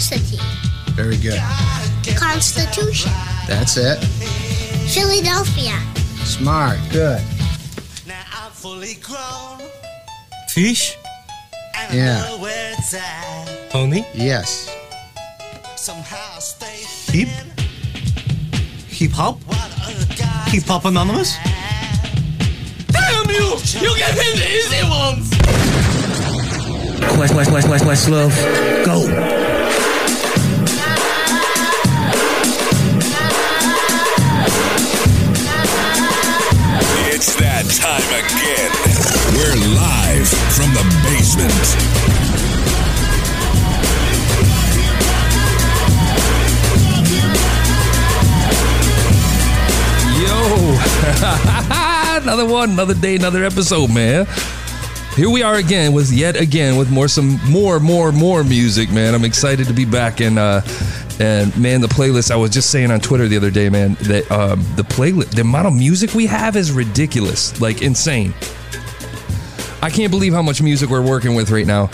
ethnicity. Very good. Constitution. That's it. Philadelphia. Smart. Good. Now I'm fully grown. Fish? And Yeah. I know where it's at. Pony? Yes. Somehow I stay Hip? Hip hop? while the other Hip hop anonymous? Damn you! You get him the easy ones! Quest, quest, quest, quest, quest, love. Go. Time again. We're live from the basement. Yo! another one, another day, another episode, man. Here we are again with yet again with more some more more more music, man. I'm excited to be back and uh and man, the playlist I was just saying on Twitter the other day, man, that um the playlist the amount of music we have is ridiculous, like insane. I can't believe how much music we're working with right now.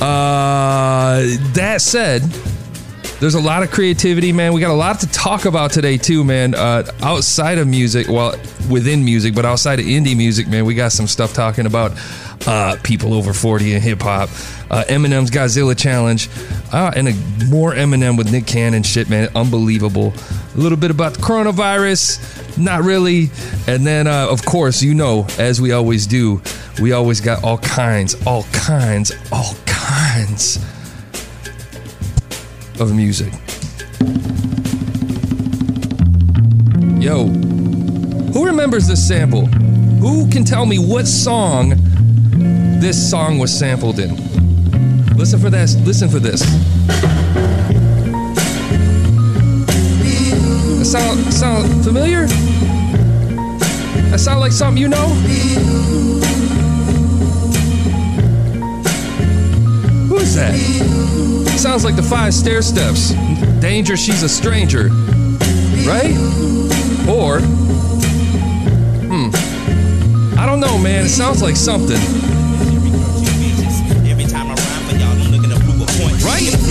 Uh that said, there's a lot of creativity, man. We got a lot to talk about today, too, man. Uh, outside of music, well, within music, but outside of indie music, man, we got some stuff talking about uh, people over 40 in hip hop, uh, Eminem's Godzilla Challenge, uh, and a, more Eminem with Nick Cannon shit, man. Unbelievable. A little bit about the coronavirus, not really. And then, uh, of course, you know, as we always do, we always got all kinds, all kinds, all kinds of music. Yo, who remembers this sample? Who can tell me what song this song was sampled in? Listen for this. Listen for this. Sound sound familiar? That sound like something you know? Who is that? Sounds like the Five Stairsteps. Danger, she's a stranger. Right? Or, hmm. I don't know, man. It sounds like something.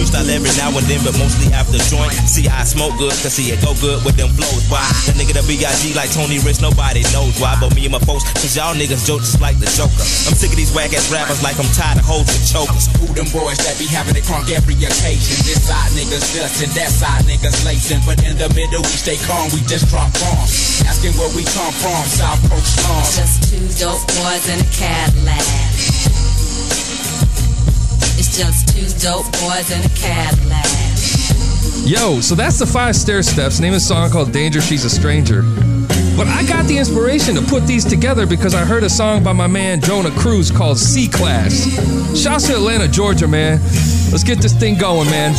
Freestyle every now and then, but mostly after joint. See, I smoke good, cause see it go good with them flows. Why? The nigga the B.I.G. like Tony Rich, nobody knows why. But me and my folks, cause y'all niggas joke just like the Joker. I'm sick of these whack ass rappers like I'm tired of hoes with chokers. Who them boys that be having it crunk every occasion? This side niggas dustin', that side niggas lacing. But in the middle, we stay calm, we just drop bombs. Asking where we come from, South Coast slums. Just two dope boys in a Cadillac. Just two dope boys in a Cadillac. Yo, so that's the Five Stairsteps. Name a song called Danger, She's a Stranger. But I got the inspiration to put these together because I heard a song by my man Jonah Cruz called C Class. Shouts to Atlanta, Georgia, man. Let's get this thing going, man.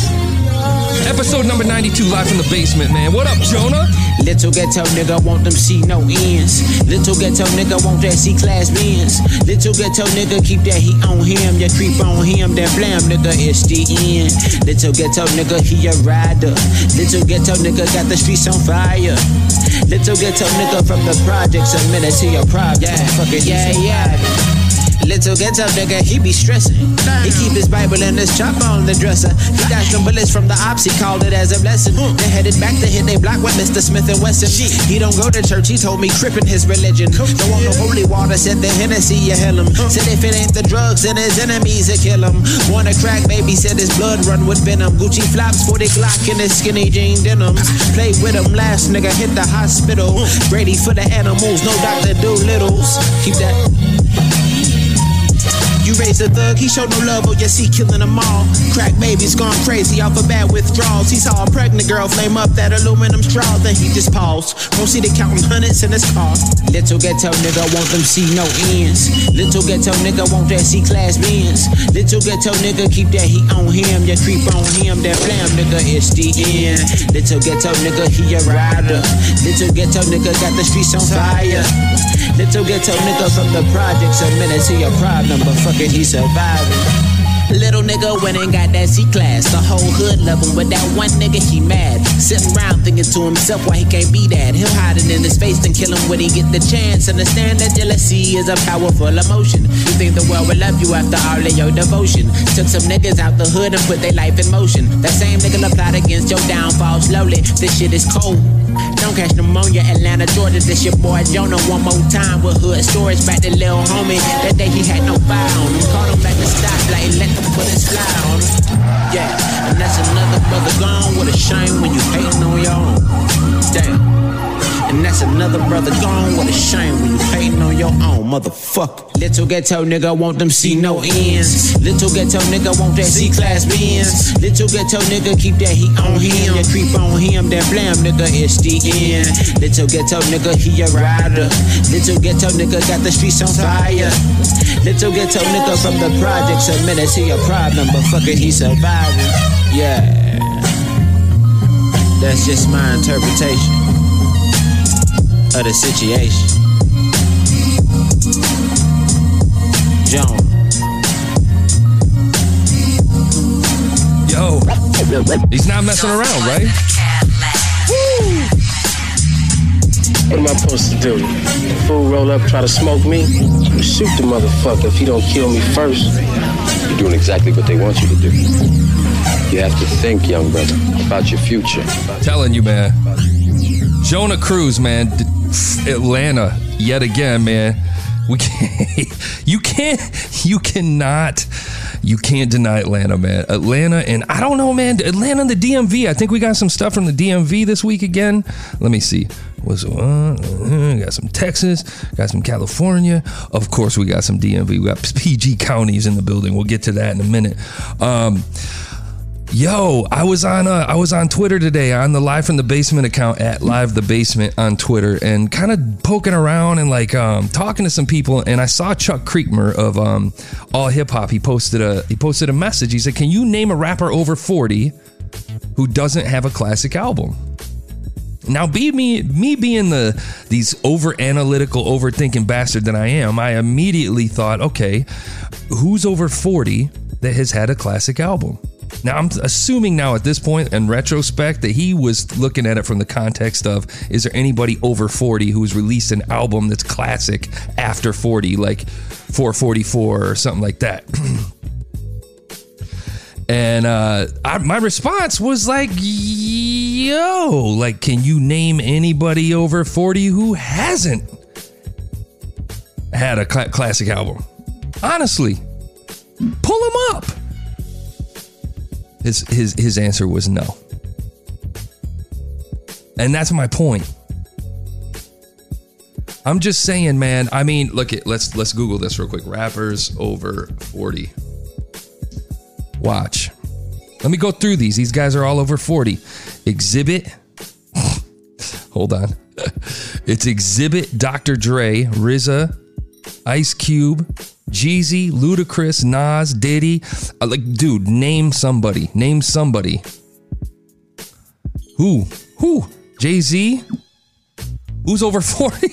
Episode number 92, live from the basement, man. What up, Jonah? Little ghetto nigga want them see no ends. Little ghetto nigga want that C class Benz. Little ghetto nigga keep that heat on him. You creep on him, then blam nigga, it's the end. Little ghetto nigga, he a rider. Little ghetto nigga got the streets on fire. Little ghetto nigga from the projects, a minute to your problem. Yeah, fuck it, yeah, yeah. Little ghetto nigga, he be stressing. He keep his Bible and his chopper on the dresser. He dashed them bullets from the ops, he called it as a blessing. They headed back to hit they block with Mr. Smith and Wesson. He don't go to church, he told me crippin' his religion. Don't want no holy water, said the Hennessy, you hell him. Said if it ain't the drugs, then his enemies, will kill him. Wanna crack, baby, said his blood run with venom. Gucci flops, 40 Glock in his skinny jean denims. Play with him last nigga, hit the hospital. Brady for the animals, no Dr. Doolittles. Keep that. You raised a thug, he showed no love, oh yes, he killing them all. Crack babies gone crazy off of bad withdrawals. He saw a pregnant girl flame up that aluminum straw, then he just paused. Proceeded counting hundreds in his car. Little ghetto nigga want them see no ends. Little ghetto nigga want that C class Benz. Little ghetto nigga keep that heat on him, you creep on him, that blam nigga, it's the end. Little ghetto nigga, he a rider. Little ghetto nigga got the streets on fire. Little ghetto nigga from the projects, a minute to your problem, but fuck it, he surviving. Little nigga went and got that C class. The whole hood love him, but that one nigga he mad. Sitting around thinking to himself why he can't be that. Him hiding in his face and kill him when he get the chance. Understand that jealousy is a powerful emotion. You think the world will love you after all of your devotion. Took some niggas out the hood and put their life in motion. That same nigga applied against your downfall slowly. This shit is cold. Don't catch pneumonia, Atlanta, Georgia. This your boy Jonah one more time with hood storage back to little homie. That day he had no fire on him. Caught him back to stoplight, let fly on him. Yeah, and that's another brother gone. What a shame when you hating on your own. Damn. And that's another brother gone. What a shame when you hating on your own, motherfucker. Little ghetto nigga want them see no ends. Little ghetto nigga want that C class Benz. Little ghetto nigga keep that heat on him. You creep on him, that blam nigga it's the end. Little ghetto nigga he a rider. Little ghetto nigga got the streets on fire. Little ghetto nigga from the projects admitted he a problem, but fuck it, he surviving. Yeah. That's just my interpretation of the situation. Joan. Yo, he's not messing around, right? What am I supposed to do? Fool roll up, try to smoke me? Shoot the motherfucker if he don't kill me first. You're doing exactly what they want you to do. You have to think, young brother, about your future. Telling you, man. Jonah Cruz, man. Atlanta, yet again, man. We can't, you can't, you cannot, you can't deny Atlanta, man. Atlanta, and I don't know, man. Atlanta and the DMV. I think we got some stuff from the DMV this week again. Let me see. Was uh, uh, got some Texas, got some California. Of course, we got some DMV. We got PG counties in the building. We'll get to that in a minute. Um, Yo, I was on uh, I was on Twitter today on the Live from the Basement account at Live the Basement on Twitter and kind of poking around and like um, talking to some people and I saw Chuck Creekmur of um, All Hip Hop. He posted a he posted a message. He said, "Can you name a rapper over 40 who doesn't have a classic album?" Now, be me me being the these over analytical, overthinking bastard that I am, I immediately thought, okay, who's over 40 that has had a classic album? Now, I'm assuming now at this point in retrospect that he was looking at it from the context of is there anybody over 40 who's released an album that's classic after 40, like 444 or something like that? and uh, I, my response was like, yo, like, can you name anybody over 40 who hasn't had a cl- classic album? Honestly, pull him up. His his his answer was no. And that's my point. I'm just saying, man. I mean, look at let's let's Google this real quick. Rappers over 40. Watch. Let me go through these. These guys are all over 40. Xzibit. Hold on. it's Xzibit, Dr. Dre, RZA, Ice Cube, Jeezy, Ludacris, Nas, Diddy. Uh, like, dude, name somebody. Name somebody. Who? Who? Jay Z? Who's over 40?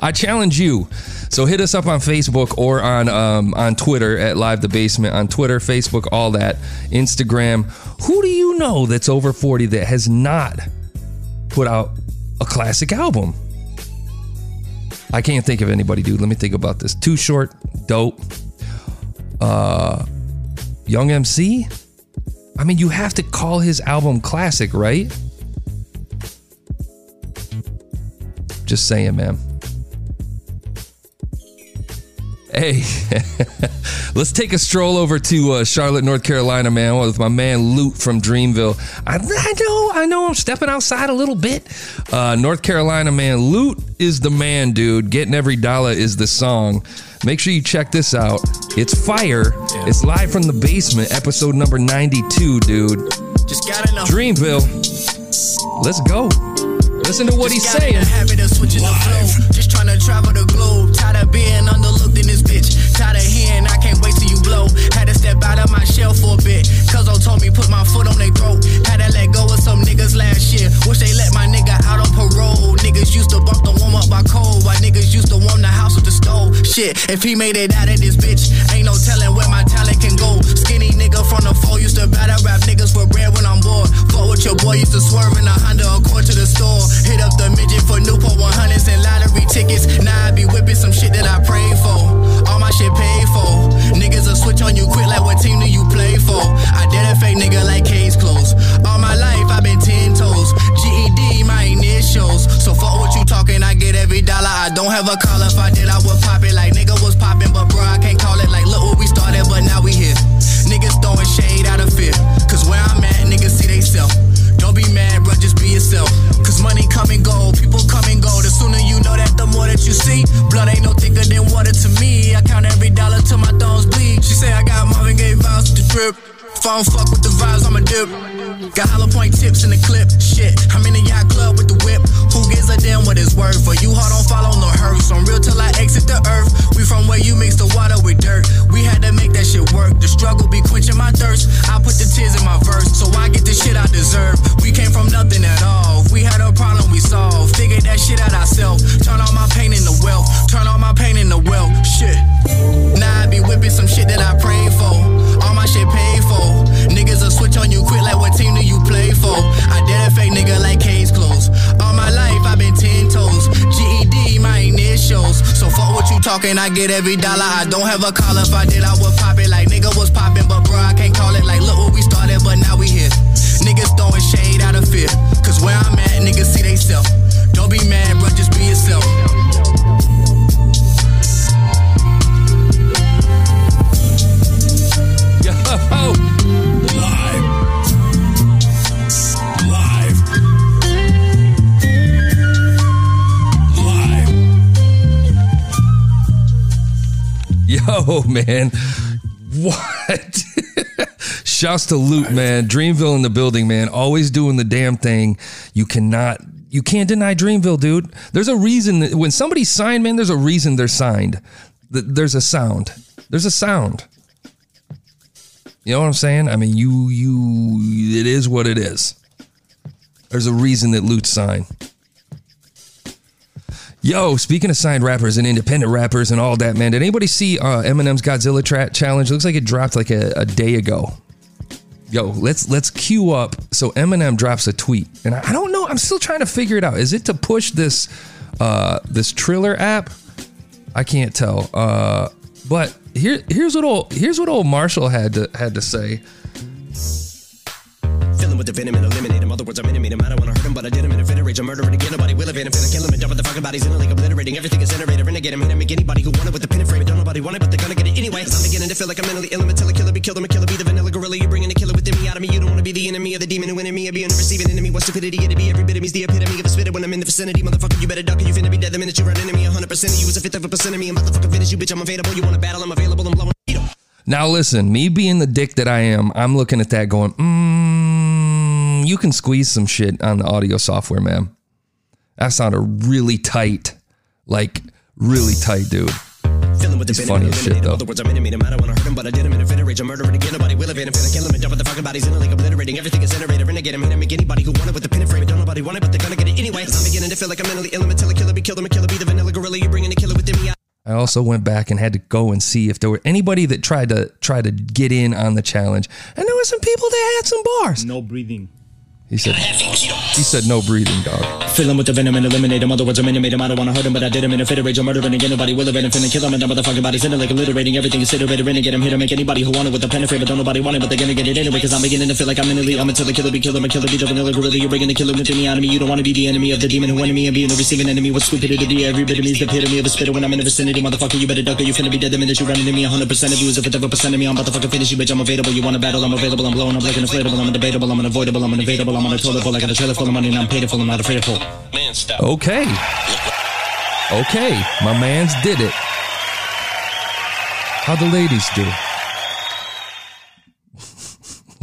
I challenge you. So hit us up on Facebook or on um, on Twitter at Live the Basement on Twitter, Facebook, all that, Instagram. Who do you know that's over 40 that has not put out a classic album? I can't think of anybody, dude. Let me think about this. Too short, dope. Uh, Young MC. I mean, you have to call his album classic, right? Just saying, man. Hey, let's take a stroll over to uh, Charlotte, North Carolina, man, with my man Loot from Dreamville. I, I know, I know, I'm stepping outside a little bit. Uh, North Carolina, man, Loot is the man, dude. Getting every dollar is the song. Make sure you check this out. It's fire. It's live from the basement, episode number 92, dude. Just gotta know. Dreamville. Let's go. Listen to what he's Just in saying. the habit of switching the flow. Just trying to travel the globe. Tired of being underlooked in blow. Had to step out of my shell for a bit. Cuz told me put my foot on their throat. Had to let go of some niggas last year. Wish they let my nigga out on parole. Niggas used to bump the warm up by cold. while niggas used to warm the house with the stove? Shit, if he made it out of this bitch, ain't no telling where my talent can go. Skinny nigga from the four used to battle rap niggas for bread when I'm bored. Fuck with your boy used to swerve in a Honda Accord to the store. Hit up the midget for Newport 100s and lottery tickets. Now I be whipping some shit that I prayed for. All my shit paid for. Niggas will switch on you quick like like, what team do you play for? I did a fake nigga like case closed. All my life, i been 10 toes. GED, my initials. So fuck what you talking, I get every dollar. I don't have a call. If I did, I would pop it like nigga was popping. But bro, I can't call it like, look what we started, but now we here. Niggas throwing shade talking, I get every dollar. I don't have a call if I did, I would pop it like nigga was popping, but bro, I can't call it like look what we started, but now we here. Niggas throwing shade out of fear. Cause where I'm at, niggas see they self. Don't be mad, bro, just be yourself. Yo, oh, man. What? Shouts to Loot, man. Dreamville in the building, man. Always doing the damn thing. You cannot, you can't deny Dreamville, dude. There's a reason that when somebody's signed, man, there's a reason they're signed. There's a sound. There's a sound. You know what I'm saying? I mean, you, you, it is what it is. There's a reason that Loot signed. Yo, speaking of signed rappers and independent rappers and all that, man, did anybody see uh, Eminem's Godzilla tra- challenge? looks like it dropped like a, a day ago. Yo, let's let's queue up. So Eminem drops a tweet, and I, I don't know. I'm still trying to figure it out. Is it to push this uh, this Triller app? I can't tell. Uh, but here here's what old here's what old Marshall had to had to say. Filling with the venom and eliminate him. Other words, I'm intimate him. I don't want to hurt him, but I did him in a of rage. I'm murdering again. Nobody will evade him. Finna kill him and dump the fucking bodies in a lake, obliterating. Everything is generated. Renegade. Hit him. Make anybody who want it with the pin and frame. Don't nobody want it, but they're gonna get it anyway. I'm beginning to feel like I'm mentally ill. I'm a killer be killed. I'm a killer. Be the vanilla gorilla. You're bringing the killer within me out of me. You don't want to be the enemy of the demon who me. Or being the receiving enemy. What stupidity it'd be. Every bit of me's the epitome of a spitter when I'm in the vicinity. Motherfucker, you better duck or you finna be dead the minute you run into me. 100% of you is a fifth of a percent of me. I'm motherfucking finish you, bitch. I'm available. You want to battle? I'm available. I'm blowing. Now listen, me being the dick that I am, I'm looking at that going, mm, you can squeeze some shit on the audio software, man. That sounded really tight, like really tight, dude. Filling with the He's funny as shit eliminate him. though. Other words, I'm intimate. I don't want to hurt him, but I did him in a fit of rage. I'm murdering again. Nobody will evade him. Finna kill him and dump the fucking bodies in a lake, obliterating. Everything is generated. Renegade him. Hit him. Make anybody who want it with the pin and frame it. Don't nobody want it, but they're gonna get it anyway. I'm beginning to feel like I'm mentally ill. I'm a killer be killed. I'm a killer. Be the vanilla gorilla. You're bringing the killer within me. I also went back and had to go and see if there were anybody that tried to try to get in on the challenge, and there were some people that had some bars. No breathing. He said, he said no breathing, dog. Fill him with the venom and eliminate him. Other words, I'm intimate him. I don't want to hurt him, but I did him in a fit of rage. I'm murdering again. Nobody will evade him. Finna kill him and dump the fucking bodies in a lake, obliterating. Everything is iterated. Renegade him. Hit him. Make anybody who want it with the pen and but don't nobody want it, but they're gonna get it anyway. Cause I'm beginning to feel like I'm mentally. I'm until the killer be killed. I'm a killer. Be the vanilla gorilla. You're bringing the killer within me out of me. You don't want to be the enemy of the demon who enemy and being the receiving enemy. What's stupidity to be? Every bit of me is the epitome of a spitter when I'm in the vicinity. Motherfucker, you better duck or you finna be dead the minute you run into me. 100% of you is a fifth of a percent of me. I'm about to fucking finish you, bitch. I'm available. You want to battle? I'm available. I'm blowing up like an inflatable. I'm undebatable. I'm unavoidable. I'm unavoidable. I'm on a toilet bowl. I got a trailer full of money and I'm paid it full. I'm not afraid of full. Man, stop. Okay, okay, my man's did it. How the ladies do?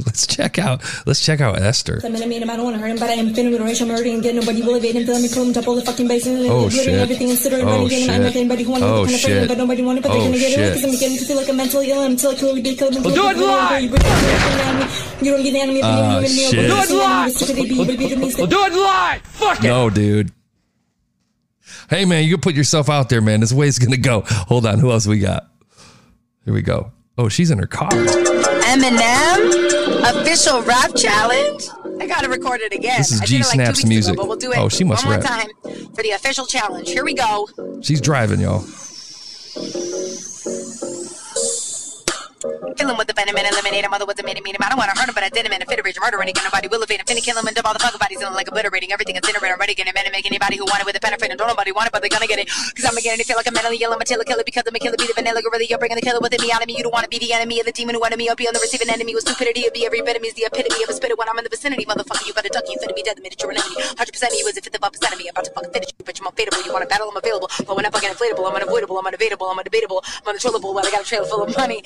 let's check out. Let's check out Esther. I'm enemy him, I don't want to hurt him, but I am finna with a racial murder and get nobody will evade him, feel me, kill him, top all the fucking base and Oh, shit. everything and sit around Oh, running game and I'm shit. not anybody who wanted Oh, to kind of shit. but nobody wanted, but they're Oh, gonna get it because I'm beginning to feel like I'm mentally ill until I kill every day, kill him. Well, do it live! You don't get the enemy of the Ah, enemy, shit. Do it live! Well, do it live! Fuck it! No, dude. Hey, man, you can put yourself out there, man. This way it's gonna go. Hold on, who else we got? Here we go. Oh, she's in her car. Eminem official rap challenge. I gotta record it again. This is I G did like Snap's music. Ago, but we'll do it Oh, she must one more rap. time for the official challenge. Here we go. She's driving, y'all. Fill him with the venom and eliminate him. Otherwise, I made him, meet him. I don't want to hurt him, but I did him in a fit of rage, murdering. Get nobody will evade him. Finna kill him and dub all the fuck bodies. Feeling like obliterating everything, incinerating. I'm ready, getting men and make anybody who want it with a penetrating. Don't nobody want it, but they're gonna get it. Cause I'm beginning to get it, feel like I'm mentally ill. I'm a killer, killer because I'm a killer. Be the vanilla gorilla. You're bringing the killer within me out of me. You don't want to be the enemy of the demon who enemy. I'll be on the receiving enemy with stupidity. It'll be every bit of me is the epitome of a spitter when I'm in the vicinity. Motherfucker, you better duck. You finna be dead the minute you're an enemy. 100% of you is a fifth of percent of me. About to fucking finish you, bitch. I'm unfadable. You wanna battle? I'm available. But when I'm fucking inflatable, I'm unavoidable. I'm undebatable. I'm undebatable. I'm uncontrollable. Well, I got a full of money.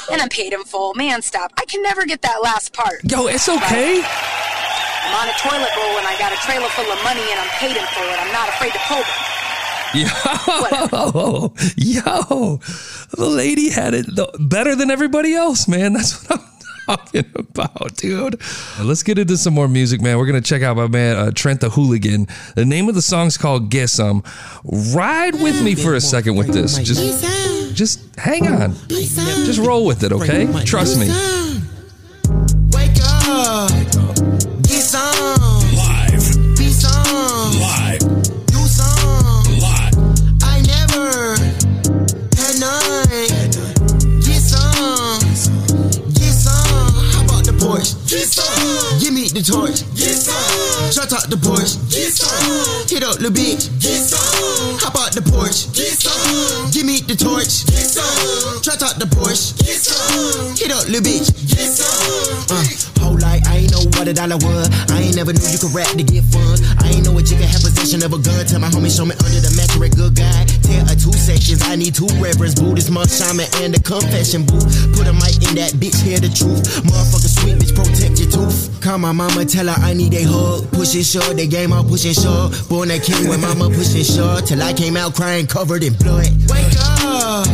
And I'm paid in full. Man, stop. I can never get that last part. Yo, it's okay. I'm on a toilet bowl and I got a trailer full of money and I'm paid in full and I'm not afraid to pull them. Yo, yo, the lady had it better than everybody else, man. That's what I'm talking about, dude. Let's get into some more music, man. We're gonna check out my man uh, Trent the Hooligan. The name of the song's called "Guess Some." Ride with me for a second with this. Just, just hang on. Just roll with it, okay? Trust me. Wake up. Get some. Live. Be some. Live. Do some. Live. I never had none. Get some. Get some. How about the Porsche? Get some. Give me the torch. Get. Shut out the Porsche. Get. Hit up the bitch. Get. How about the Porsche? Get. Give me the torch. Get. Shut out the Porsche. Get. Hit up the bitch. Get. Uh, whole life, I ain't know what a dollar was. I ain't never knew you could rap to get funds. I ain't know what you chicken have possession of a gun. Tell my homie, show me under the mattress, good guy. Tell her two sections, I need two reverends. Buddhist monk, shaman, and a confession booth. Put a mic in that bitch, hear the truth. Motherfucker sweet bitch, protect your tooth. Call my mama, tell her I need a hug. Push it short, they game up, pushing short. Born that king with mama pushing short. Till I came out crying, covered in blood. Wake up,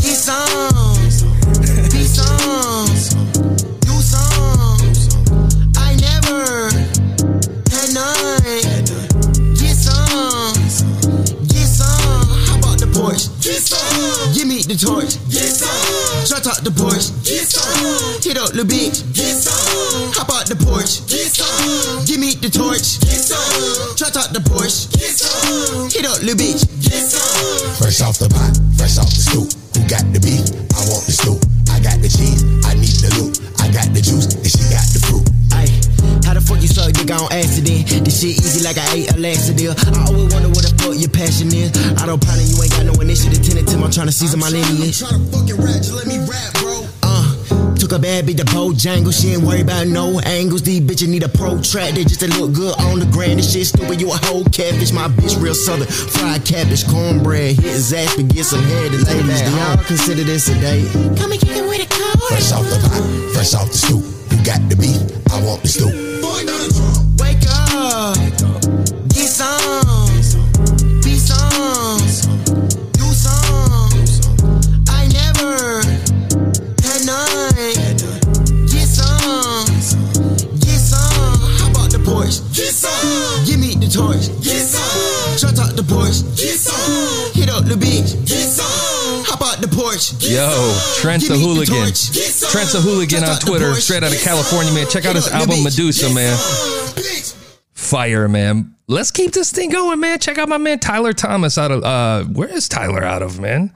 get some, be some, do some. I never had none. Get some, get some. How about the Porsche? Get some. Give me the torch. Out the Porsche. Get some. Hit up the bitch. Get some. How about the Porsche? Get some. Give me the torch. Get some. Shut out the Porsche. Get some. Hit up the bitch. Get some. Fresh off the pot, fresh off the stoop. Who got the beef? Shit easy like I ate a laxative. I always wonder what the fuck your passion is. I don't ponder you ain't got no initiative. Tentative, I'm trying to season my lineage. Try to fucking rap, just let me rap, bro. Uh, took a bad bitch to Bojangle. She ain't worried about no angles. These bitches need a protractor just to look good on the grand. This shit stupid, you a whole catfish. My bitch real southern. Fried cabbage, cornbread. Hit his ass, but get some head and lay back. Do y'all consider this a date? Come and kick it with a cold. Fresh off the pot, fresh off the stoop. Who got the beef? I want the stoop. Wake the Porsche. Get some. Hit up the bitch. Get some. How about the Porsche? Get Yo, some. Trent the Hooligan. torch. Get some. Trent's the Hooligan on Twitter, straight out of California, man. Check out his Hit up the album. Medusa, man. Fire, man. Let's keep this thing going, man. Check out my man Tyler Thomas out of uh where is Tyler out of, man?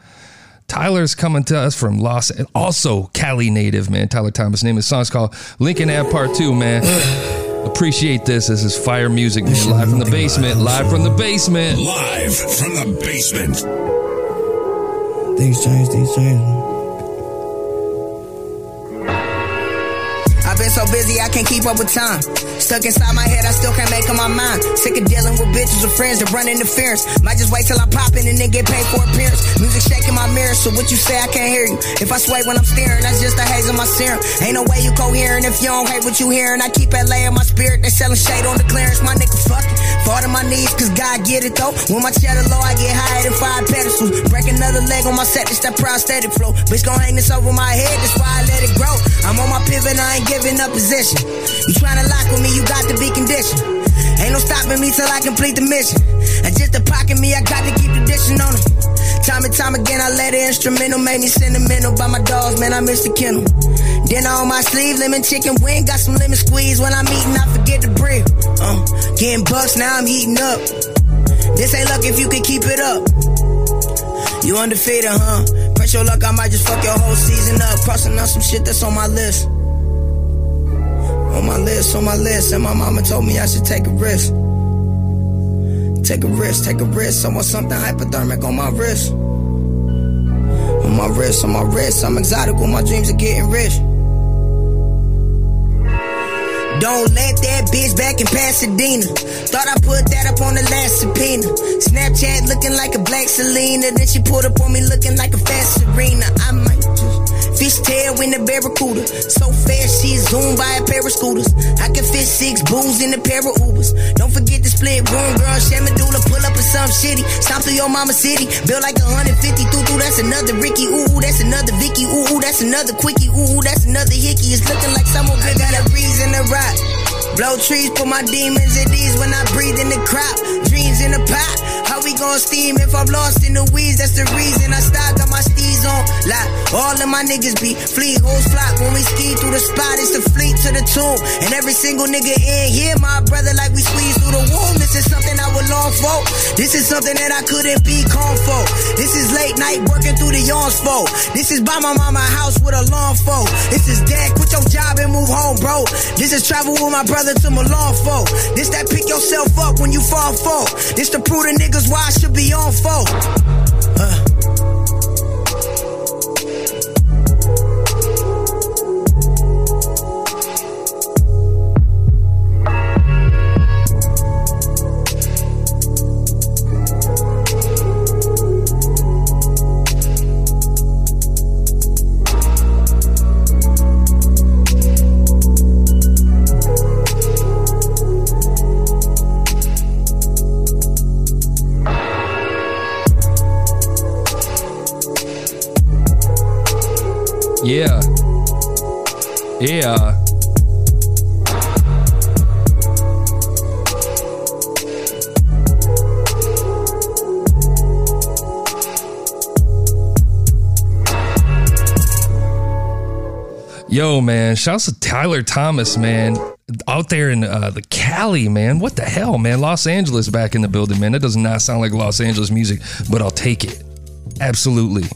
Tyler's coming to us from Los Angeles. also Cali native, man. Tyler Thomas. Name the song's called Lincoln Ave Part 2, man. Appreciate this. This is fire music, man. Live from the basement. Live from the basement. Live from the basement. Things change, things change. I've been so busy I can't keep up with time. Stuck inside my head, I still can't make up my mind. Sick of dealing with bitches with friends that run interference. Might just wait till I pop in and then get paid for appearance. Music shaking my mirror, so what you say I can't hear you. If I sway when I'm staring, that's just a haze Ain't no way you coherent if you don't hate what you hearing. I keep LA in my spirit, they selling shade on the clearance. My nigga fucking fall to my knees, cause God get it though. When my cheddar low, I get higher than five pedestals. Break another leg on my set, it's that prosthetic flow. Bitch gon' hang this over my head, that's why I let it grow. I'm on my pivot, I ain't giving up position. You tryna lock with me, you got to be conditioned. Ain't no stopping me till I complete the mission. And just a pocket me, I got to keep the dishing on them. Time and time again, I let the instrumental, make me sentimental. By my dogs, man, I miss the kennel. Dinner on my sleeve, lemon chicken wing, got some lemon squeeze. When I'm eating, I forget to breathe. Uh, getting bucks, now I'm heating up. This ain't luck if you can keep it up. You undefeated, huh? Press your luck, I might just fuck your whole season up. Crossing out some shit that's on my list. On my list, on my list. And my mama told me I should take a risk. Take a risk, take a risk. I want something hypodermic on my wrist. On my wrist, on my wrist. I'm exotic with my dreams of getting rich. Don't let that bitch back in Pasadena. Thought I put that up on the last subpoena. Snapchat looking like a black Selena. Then she pulled up on me looking like a fast Serena. I might just fishtail in the barracuda. So fast she zoomed by a pair of scooters. I can fit six booze in a pair of Ubers. Don't forget the split room, girl. Shamadula pull up in some shitty. Stop through your mama city. Built like 150 through through. That's another Ricky. Ooh, ooh, that's another Vicky. Ooh, ooh, that's another quickie. Ooh, ooh, that's another hickey. It's looking like someone good got a reason to rock. Blow trees, put my demons at ease when I breathe in the crop. Dreams in the pot. How we gon' steam if I'm lost in the weeds? That's the reason I start got my steez on. Like all of my niggas be fleet hoes flock when we ski through the spot. It's the fleet to the tomb, and every single nigga in here, my brother, like we squeeze through the womb. This is something I would long for. This is something that I couldn't be calm for. This is late night working through the yawns for. This is by my mama house with a lawn for. This is dad, quit your job and move home, bro. This is travel with my brother to Milan for. This that pick yourself up when you fall for. This to prove the niggas why I should be on for. Uh. Yeah. Yeah. Yo, man, shouts to Tyler Thomas, man, out there in uh, the Cali, man. What the hell, man? Los Angeles back in the building, man. That does not sound like Los Angeles music, but I'll take it. Absolutely.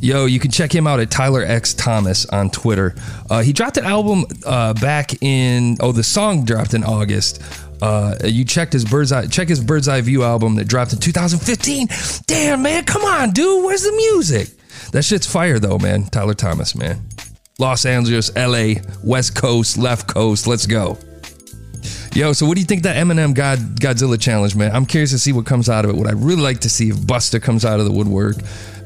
Yo, you can check him out at Tyler X Thomas on Twitter. Uh, he dropped an album uh, back in oh, the song dropped in August. Uh, you checked his bird's eye check his bird's eye view album that dropped in 2015. Damn man, come on, dude, where's the music? That shit's fire though, man. Tyler Thomas, man. Los Angeles, LA, West Coast, left coast. Let's go. Yo, so what do you think that Eminem God Godzilla challenge, man? I'm curious to see what comes out of it. What I'd really like to see if Busta comes out of the woodwork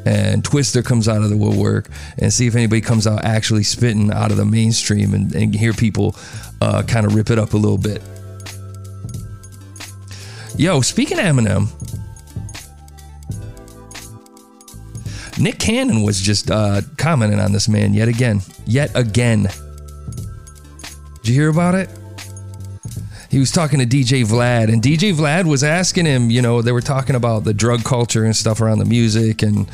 and Twista comes out of the woodwork and see if anybody comes out actually spitting out of the mainstream and, and hear people uh, kind of rip it up a little bit. Yo, speaking of Eminem, Nick Cannon was just uh, commenting on this man yet again. Yet again. Did you hear about it? He was talking to DJ Vlad, and DJ Vlad was asking him, you know, they were talking about the drug culture and stuff around the music and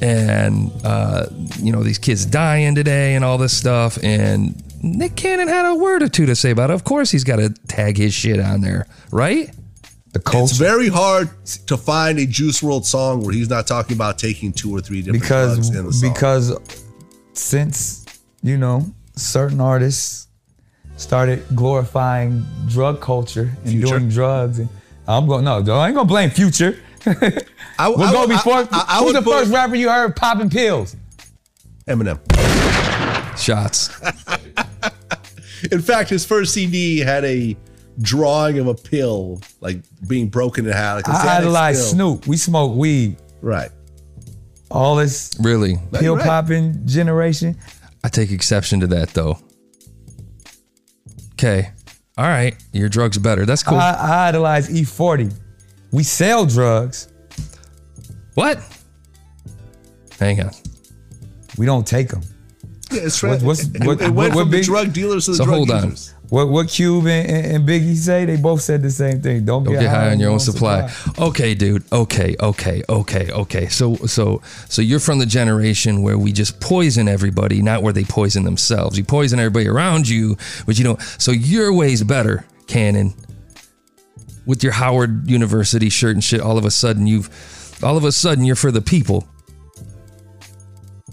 and uh, you know, these kids dying today and all this stuff. And Nick Cannon had a word or two to say about it. Of course he's got to tag his shit on there, right? The culture. It's very hard to find a Juice WRLD song where he's not talking about taking two or three different drugs in the because song. because since you know certain artists started glorifying drug culture and Future? doing drugs and I'm going no I ain't gonna blame Future. I, we'll I go I- before. I- I who's would the put- first rapper you heard popping pills? Eminem. Shots. In fact, his first CD had a drawing of a pill, like being broken in half. Like a I Xanax idolize pill. Snoop. We smoke weed. Right. All this Really? pill popping generation. I take exception to that though. Okay. All right. Your drug's better. That's cool. I, I idolize E40. We sell drugs. What? Hang on. We don't take them. Yeah, it's What- what's- it, what- it went what- what from the big- drug dealers to the So drug hold on. users. What what Cube and, and and Biggie say? They both said the same thing. Don't, Don't get high on your own supply. Okay, dude. Okay, okay, okay, okay. So so so you're from the generation where we just poison everybody, not where they poison themselves. You poison everybody around you, but you don't. So your way's better, Cannon. With your Howard University shirt and shit, all of a sudden you've All of a sudden, you're for the people.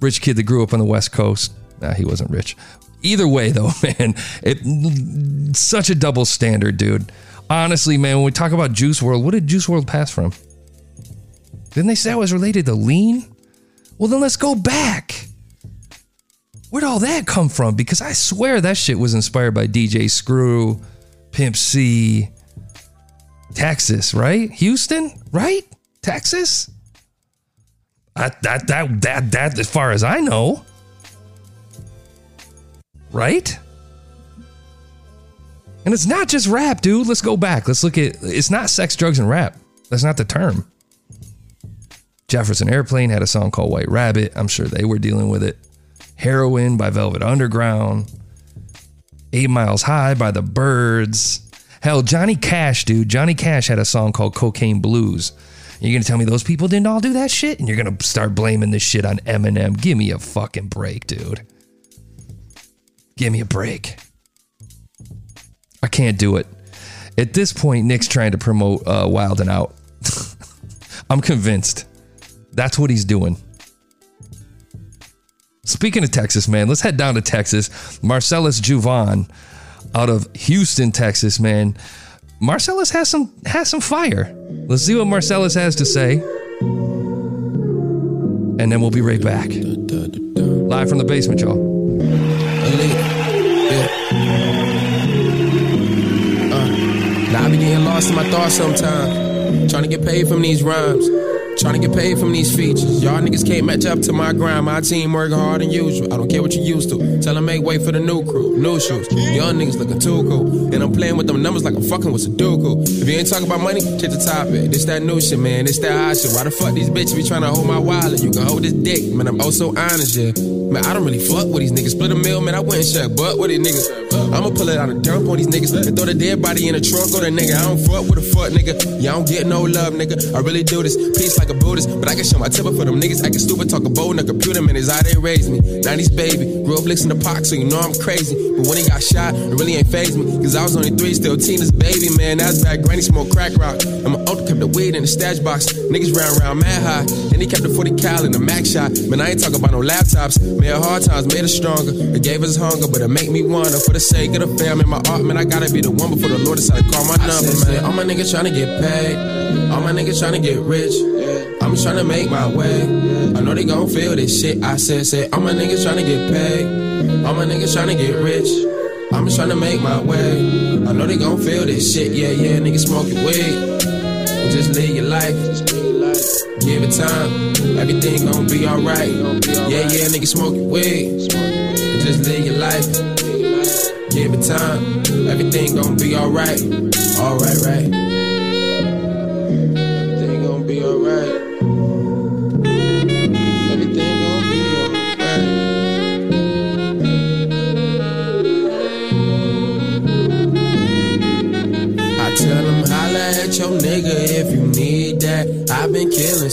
Rich kid that grew up on the West Coast. Nah, he wasn't rich. Either way, though, man, it such a double standard, dude. Honestly, man, when we talk about Juice WRLD, what did Juice WRLD pass from? Didn't they say it was related to lean? Well, then let's go back. Where'd all that come from? Because I swear that shit was inspired by DJ Screw, Pimp C, Texas, right? Houston, right? Texas? That that that that that as far as I know. Right? And it's not just rap, dude. Let's go back. Let's look at it's not sex, drugs, and rap. That's not the term. Jefferson Airplane had a song called White Rabbit. I'm sure they were dealing with it. Heroin by Velvet Underground. Eight Miles High by the Byrds. Hell, Johnny Cash, dude. Johnny Cash had a song called Cocaine Blues. You're gonna tell me those people didn't all do that shit? And you're gonna start blaming this shit on Eminem. Give me a fucking break, dude. Give me a break. I can't do it. At this point, Nick's trying to promote uh, Wild 'N Out. I'm convinced. That's what he's doing. Speaking of Texas, man, let's head down to Texas. Marcellus Juvan out of Houston, Texas, man. Marcellus has some has some fire. Let's see what Marcellus has to say. And then we'll be right back. Live from the basement, y'all. Be getting lost in my thoughts sometimes. Trying to get paid from these rhymes. Trying to get paid from these features. Y'all niggas can't match up to my grind. My team working hard than usual. I don't care what you used to. Tell them make way for the new crew. New shoes. Young niggas looking too cool. And I'm playing with them numbers like I'm fucking with Sudoku. If you ain't talking about money, check the topic. This that new shit, man. This that hot shit. Why the fuck these bitches be trying to hold my wallet? You can hold this dick, man. I'm oh so honest, yeah. Man, I don't really fuck with these niggas. Split a meal, man. I wouldn't shut butt with these niggas. I'ma pull it out and dump on these niggas and throw the dead body in the trunk of the nigga. I don't fuck with a fuck nigga. I don't get no love, nigga. I really do this. Peace like a Buddhist, but I can show my temper for them niggas. Acting stupid, talk a bowl on the computer, man. Is how they raised me. 90s baby, grew up licks in the park, so you know I'm crazy. But when he got shot, it really ain't phased me. Cause I was only three, still teenage baby, man. That's back. Granny smoke crack rock. And my uncle kept the weed in the stash box. Niggas ran around mad high. And he kept the 40 cal in the max shot. Man, I ain't talking about no laptops. Man, hard times made us stronger. It gave us hunger, but it make me wonder for the sake of the. My art, man, I gotta be the one before the Lord decided to call my number, man. All my niggas tryna get paid. All my niggas tryna get rich. I'm just tryna make my way. I know they gon' feel this shit. I said, say, all my niggas tryna get paid. All my niggas tryna get rich. I'm just tryna make my way. I know they gon' feel this shit. Yeah, yeah, niggas smoking weed. Just live your life. Give it time. Everything gon' be alright. Yeah, yeah, niggas smoking weed. Just live your life. Give it time. Everything gon' be alright. Alright, right. Everything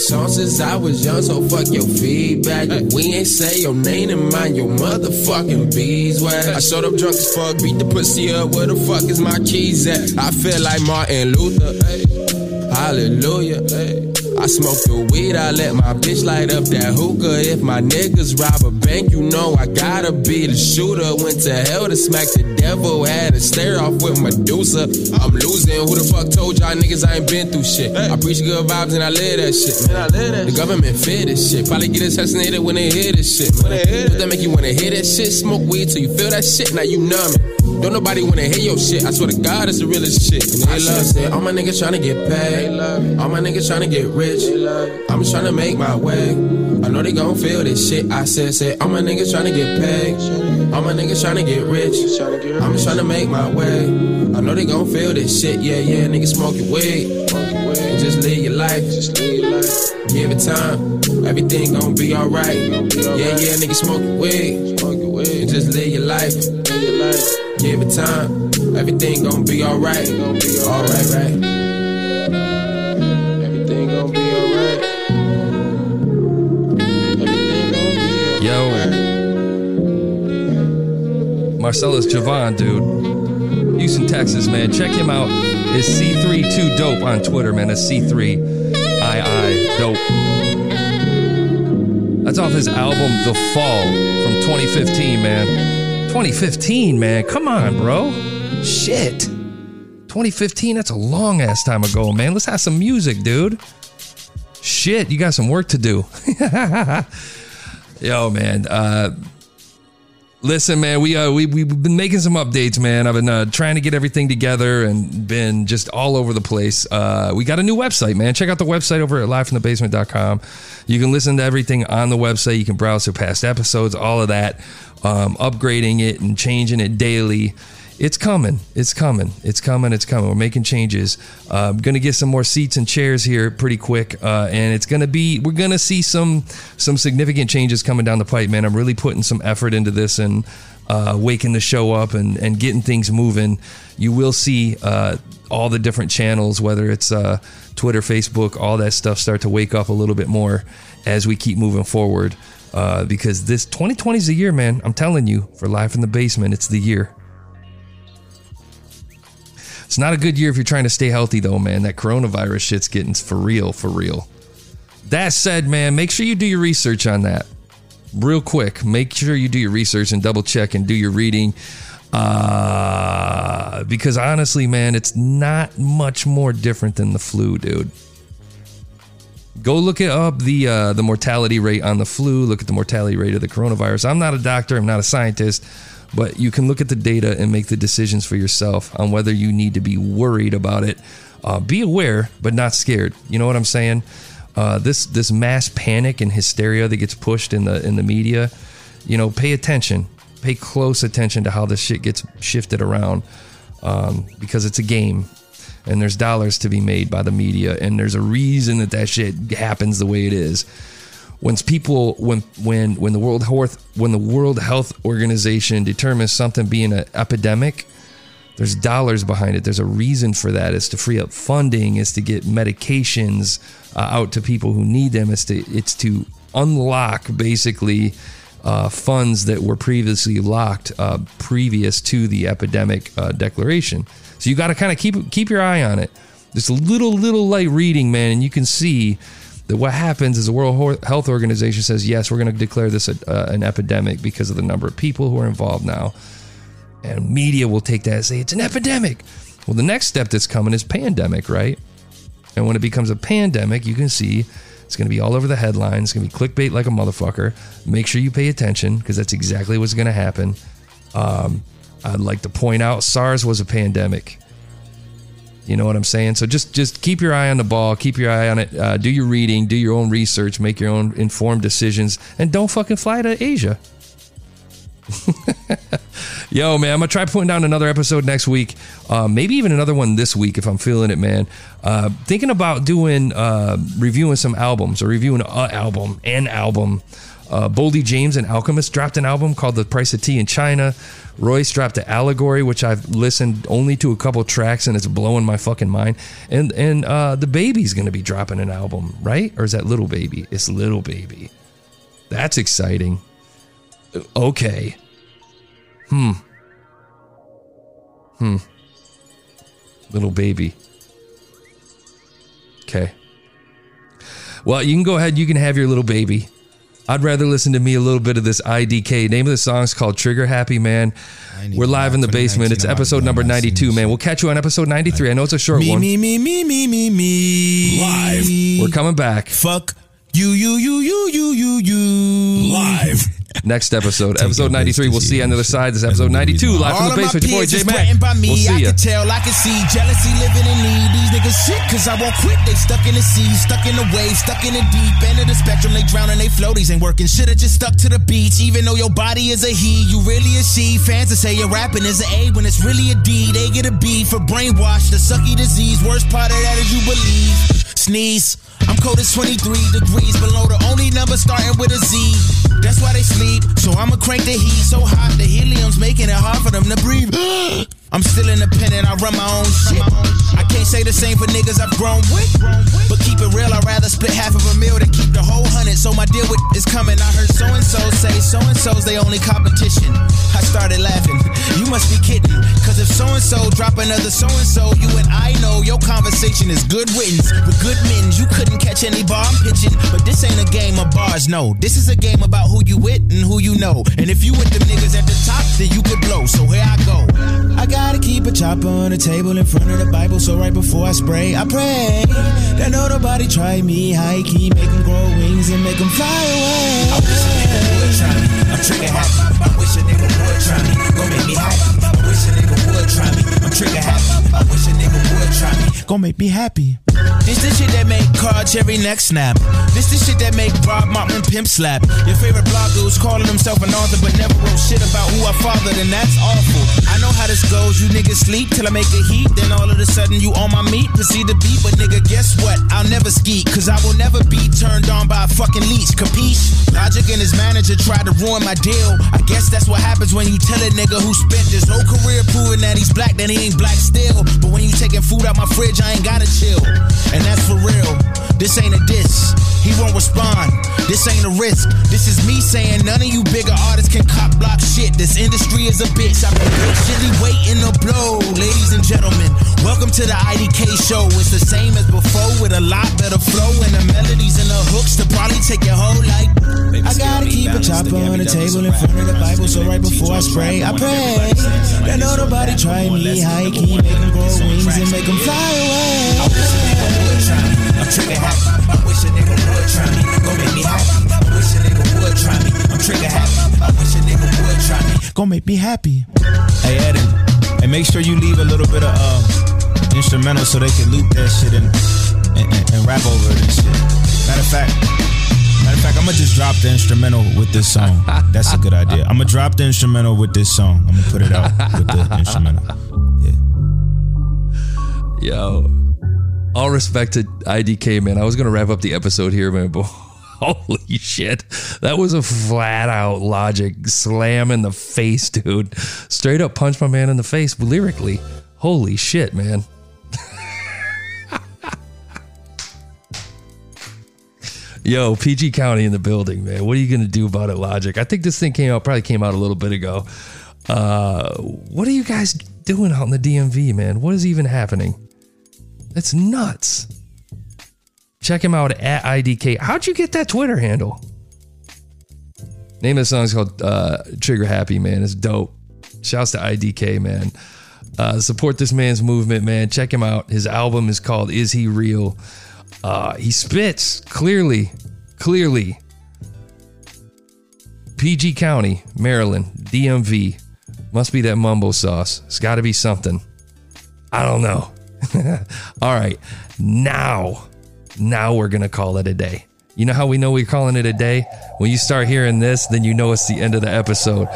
songs since I was young, so fuck your feedback. We ain't say your name and mind your motherfucking beeswax. I showed up drunk as fuck, beat the pussy up. Where the fuck is my keys at? I feel like Martin Luther. Hey. Hallelujah. I smoke the weed, I let my bitch light up that hookah. If my niggas rob a bank, you know I gotta be the shooter. Went to hell to smack the devil, had a stare off with Medusa. I'm losing. Who the fuck told y'all niggas I ain't been through shit? I preach good vibes and I live that shit. Man, I live that the government fear this shit. Probably get assassinated when they hear this shit. When they hear that make you wanna hear that shit? Smoke weed till you feel that shit. Now you numb it. Don't nobody wanna hear your shit. I swear to God, it's the realest shit. And they love it. All my niggas tryna get paid. All my niggas tryna get rich. I'm just tryna make my way. I know they gon' feel this shit. I said, say, all my niggas tryna get paid. All my niggas tryna get rich. I'm just tryna make my way. I know they gon' feel this shit. Yeah, yeah, niggas smoking weed. And just live your life. Give it time. Everything gon' be alright. Yeah, yeah, niggas smoking weed. And just live your life. Give it time. Everything gon' be alright. Alright, right. Everything gon' be alright. Yo. Marcellus Javon, dude. Houston, Texas, man. Check him out. It's C32 Dope on Twitter, man. It's C3 on my. Dope. That's off his album The Fall from 2015, man. 2015, man. Come on, bro. Shit. 2015, that's a long ass time ago, man. Let's have some music, dude. Shit, you got some work to do. Yo, man. Uh, listen, man. We uh, we we've been making some updates, man. I've been uh, trying to get everything together and been just all over the place. Uh, we got a new website, man. Check out the website over at livefromthebasement.com. You can listen to everything on the website. You can browse through past episodes, all of that. Um, upgrading it and changing it daily. It's coming. It's coming. It's coming. It's coming. We're making changes. Uh, I'm gonna get some more seats and chairs here pretty quick, uh, and it's gonna be. We're gonna see some some significant changes coming down the pipe, man. I'm really putting some effort into this and uh, waking the show up and and getting things moving. You will see uh, all the different channels, whether it's uh, Twitter, Facebook, all that stuff, start to wake up a little bit more as we keep moving forward. Uh, because this 2020 is the year, man. I'm telling you, for Life in the Basement, it's the year. It's not a good year if you're trying to stay healthy, though, man. That coronavirus shit's getting for real, for real. That said, man, make sure you do your research on that. Real quick, make sure you do your research and double check and do your reading. Uh, because honestly, man, it's not much more different than the flu, dude. Go look it up the uh, the mortality rate on the flu. Look at the mortality rate of the coronavirus. I'm not a doctor. I'm not a scientist but you can look at the data and make the decisions for yourself on whether you need to be worried about it. Uh, be aware, but not scared. You know what I'm saying? Uh, this this mass panic and hysteria that gets pushed in the in the media. You know, pay attention, pay close attention to how this shit gets shifted around, um, because it's a game, and there's dollars to be made by the media, and there's a reason that that shit happens the way it is. When people when when when the world health when the world health organization determines something being an epidemic there's dollars behind it. There's a reason for that. It's to free up funding. It's to get medications uh, out to people who need them. It's to it's to unlock basically uh, funds that were previously locked uh, previous to the epidemic uh, declaration so you got to kind of keep keep your eye on it just a little little light reading man and you can see that what happens is the World Health Organization says, yes, we're going to declare this a, uh, an epidemic because of the number of people who are involved now. And media will take that and say it's an epidemic. Well, the next step that's coming is pandemic, right? And when it becomes a pandemic, you can see it's going to be all over the headlines. It's going to be clickbait like a motherfucker. Make sure you pay attention because that's exactly what's going to happen. Um, I'd like to point out SARS was a pandemic. You know what I'm saying? So just just keep your eye on the ball, keep your eye on it, uh, do your reading, do your own research, make your own informed decisions, and don't fucking fly to Asia. Yo, man, I'm gonna try putting down another episode next week, uh, maybe even another one this week if I'm feeling it, man. Uh, thinking about doing uh, reviewing some albums or reviewing an album, an album. Uh, Boldy James and Alchemist dropped an album called The Price of Tea in China. Royce dropped the Allegory, which I've listened only to a couple tracks and it's blowing my fucking mind. And and uh, DaBaby's gonna be dropping an album, right? Or is that Lil Baby? It's Lil Baby. That's exciting. Okay. Hmm. Hmm. Little baby. Okay. Well, you can go ahead. You can have your little baby. I'd rather listen to me a little bit of this IDK. Name of the song is called Trigger Happy Man. We're live in the basement. It's episode number 92, man. We'll catch you on episode 93. I know it's a short Me, one. me, me, me, me, me, me. Live. We're coming back. Fuck you, you, you, you, you, you, you. Live. Next episode, episode 93. We'll see you on the other side. This is episode 92, live from the of my basement. Your boy peers J is Mac. by me. We'll see I ya. can tell, I can see jealousy living in me. These niggas shit, cause I won't quit. They stuck in the sea, stuck in the wave, stuck in the deep end of the spectrum. They drowning, they floaties ain't working. Shoulda just stuck to the beach, even though your body is a he. You really a she. Fans that say your rapping is an A when it's really a D. They get a B for brainwash, the sucky disease. Worst part of that is you believe. Sneeze. I'm cold as 23 degrees below the only number starting with a Z. That's why they sleep. So I'ma crank the heat so hot the helium's making it hard for them to breathe. I'm still independent, I run my own shit. I can't say the same for niggas I've grown with. It real, I'd rather split half of a meal than keep the whole hundred. So my deal with is coming. I heard so and so say so and so's they only competition. I started laughing. You must be kidding. Cause if so and so, drop another so and so. You and I know your conversation is good riddance with good mittens. You couldn't catch any bar I'm pitching, but this ain't a game of bars. No, this is a game about who you with and who you know. And if you with them niggas at the top, then you could blow. So here I go. I gotta keep a chopper on the table in front of the Bible, so right before I spray, I pray that no nobody try me high key, make them grow wings and make them fly away. I wish a nigga would try me. I'm trigger happy. I wish a nigga would try me. Go make me happy. I wish a nigga would try me. I'm trigger happy. I wish a nigga would try me. Go make me happy. This the shit that make Car Cherry neck snap. This the shit that make Rob Markman pimp slap. Your favorite blogger who's calling himself an author but never wrote shit about who I fathered, and that's awful. I know how this goes. You niggas sleep till I make a heat, then all of a sudden you on my meat. Proceed to beat, but nigga, guess what? I'll never ski, cause I will never be turned on by a fucking leech. Capiche? Logic and his manager tried to ruin my deal. I guess that's what happens when you tell a nigga who spent his whole career proving that he's black, then he ain't black still. But when you taking food out my fridge, I ain't gotta chill. And that's for real. This ain't a diss. He won't respond. This ain't a risk. This is me saying none of you bigger artists can cop block shit. This industry is a bitch. I've been patiently waiting to blow. Ladies and gentlemen, welcome to the IDK show. It's the same as before with a lot better flow and the melodies and the hooks to probably take your whole life. I gotta keep a chopper on the table in front of the Bible, so right before I spray, I pray that no nobody try me high key, make them grow wings and make them fly away. Trigger happy. I wish a nigga would try me. Go make me happy. I wish a nigga would try me. I'm trigger happy. I wish a nigga would try me. Go make me happy. Hey Eddie, hey make sure you leave a little bit of uh, instrumental so they can loop that shit and, and, and, and rap over it and shit. Matter of fact, matter of fact, I'm gonna just drop the instrumental with this song. That's a good idea. I'm gonna drop the instrumental with this song. I'm gonna put it out with the instrumental. Yeah. Yo, all respect to IDK, man. I was gonna wrap up the episode here, man, but holy shit, that was a flat out logic slam in the face, dude. Straight up punch my man in the face lyrically. Holy shit, man. Yo, PG County in the building, man. What are you gonna do about it, Logic? I think this thing came out, probably came out a little bit ago. Uh, what are you guys doing out in the DMV, man? What is even happening? That's nuts. Check him out at IDK. How'd you get that Twitter handle? Name of the song is called uh, Trigger Happy, man. It's dope. Shouts to IDK, man. Uh, support this man's movement, man. Check him out. His album is called Is He Real? Uh, he spits clearly, clearly. PG County, Maryland, DMV. Must be that mumbo sauce. It's got to be something. I don't know. All right. Now, now we're going to call it a day. You know how we know we're calling it a day? When you start hearing this, then you know it's the end of the episode.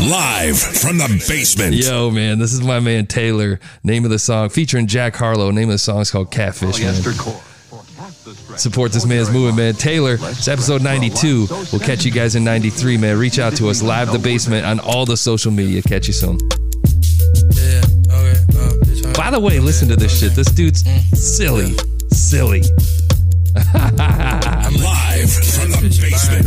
Live from the basement. Yo, man, this is my man Taylor. Name of the song featuring Jack Harlow. Name of the song is called Catfish. Oh, man. Support this man's movement, man. Taylor, it's episode 92. We'll catch you guys in 93, man. Reach out to us, live the basement on all the social media. Catch you soon. By the way, listen to this shit. This dude's silly, silly. I'm live from the basement.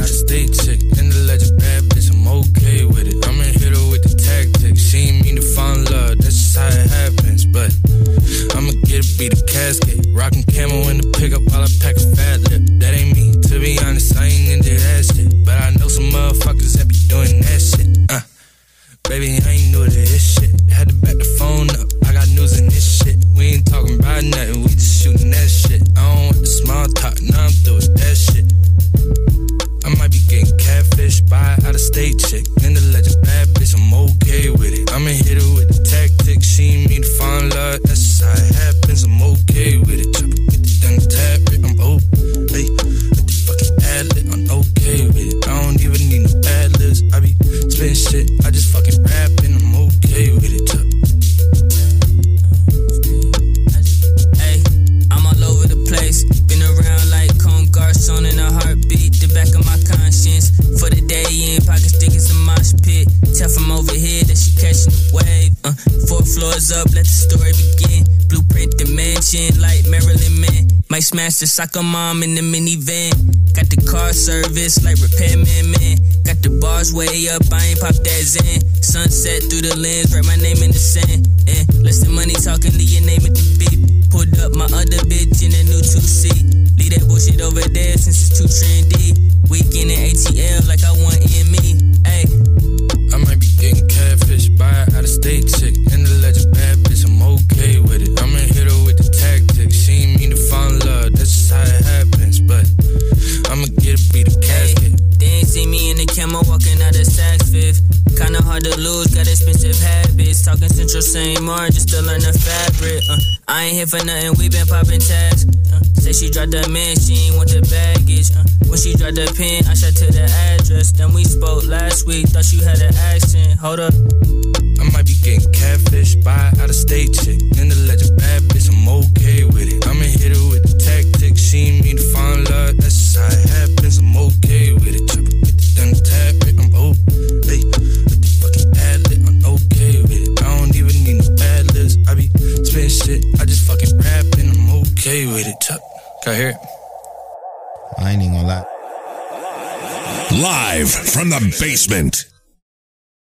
Might like a mom in the minivan. Got the car service like repairman man. Got the bars way up, I ain't pop that Zen. Sunset through the lens, write my name in the sand. And less than money talking, leave your name at the beep. Pulled up my other bitch in a new two seat. Leave that bullshit over there since it's too trendy. Weekend in ATL like I want in me. Ayy. I might be getting catfish by out of state chick. In the legend, camo walking out of Saks Fifth. Kinda hard to lose, got expensive habits. Talking Central St. Martin just to learn the fabric. Uh, I ain't here for nothing, we been popping tags. Uh, say she dropped the man, she ain't want the baggage. Uh, when she dropped the pin, I shot to the address. Then we spoke last week, thought you had an accent. Hold up. I might be getting catfish by out of state chick. In the legend, bad bitch, I'm okay with it. I'ma hit her with the tactics. She mean to find love, that's just how it happens. I'm okay with it. Chopper get it done, tap it, I'm oh, hey, with the fucking ad lit, I'm okay with it. I don't even need no ad libs. I be spitting shit, I just fucking rapping, I'm okay with it. Chop, got hear it? I ain't even gonna lie. Live from the basement.